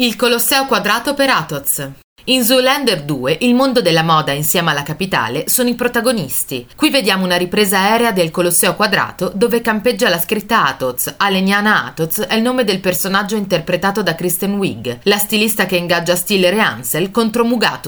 Il Colosseo quadrato per Atoz. In Zoolander 2, il mondo della moda insieme alla capitale sono i protagonisti. Qui vediamo una ripresa aerea del Colosseo quadrato dove campeggia la scritta Atoz. Aleniana Atoz è il nome del personaggio interpretato da Kristen Wiig, la stilista che ingaggia Stiller e Ansel contro Mugatu,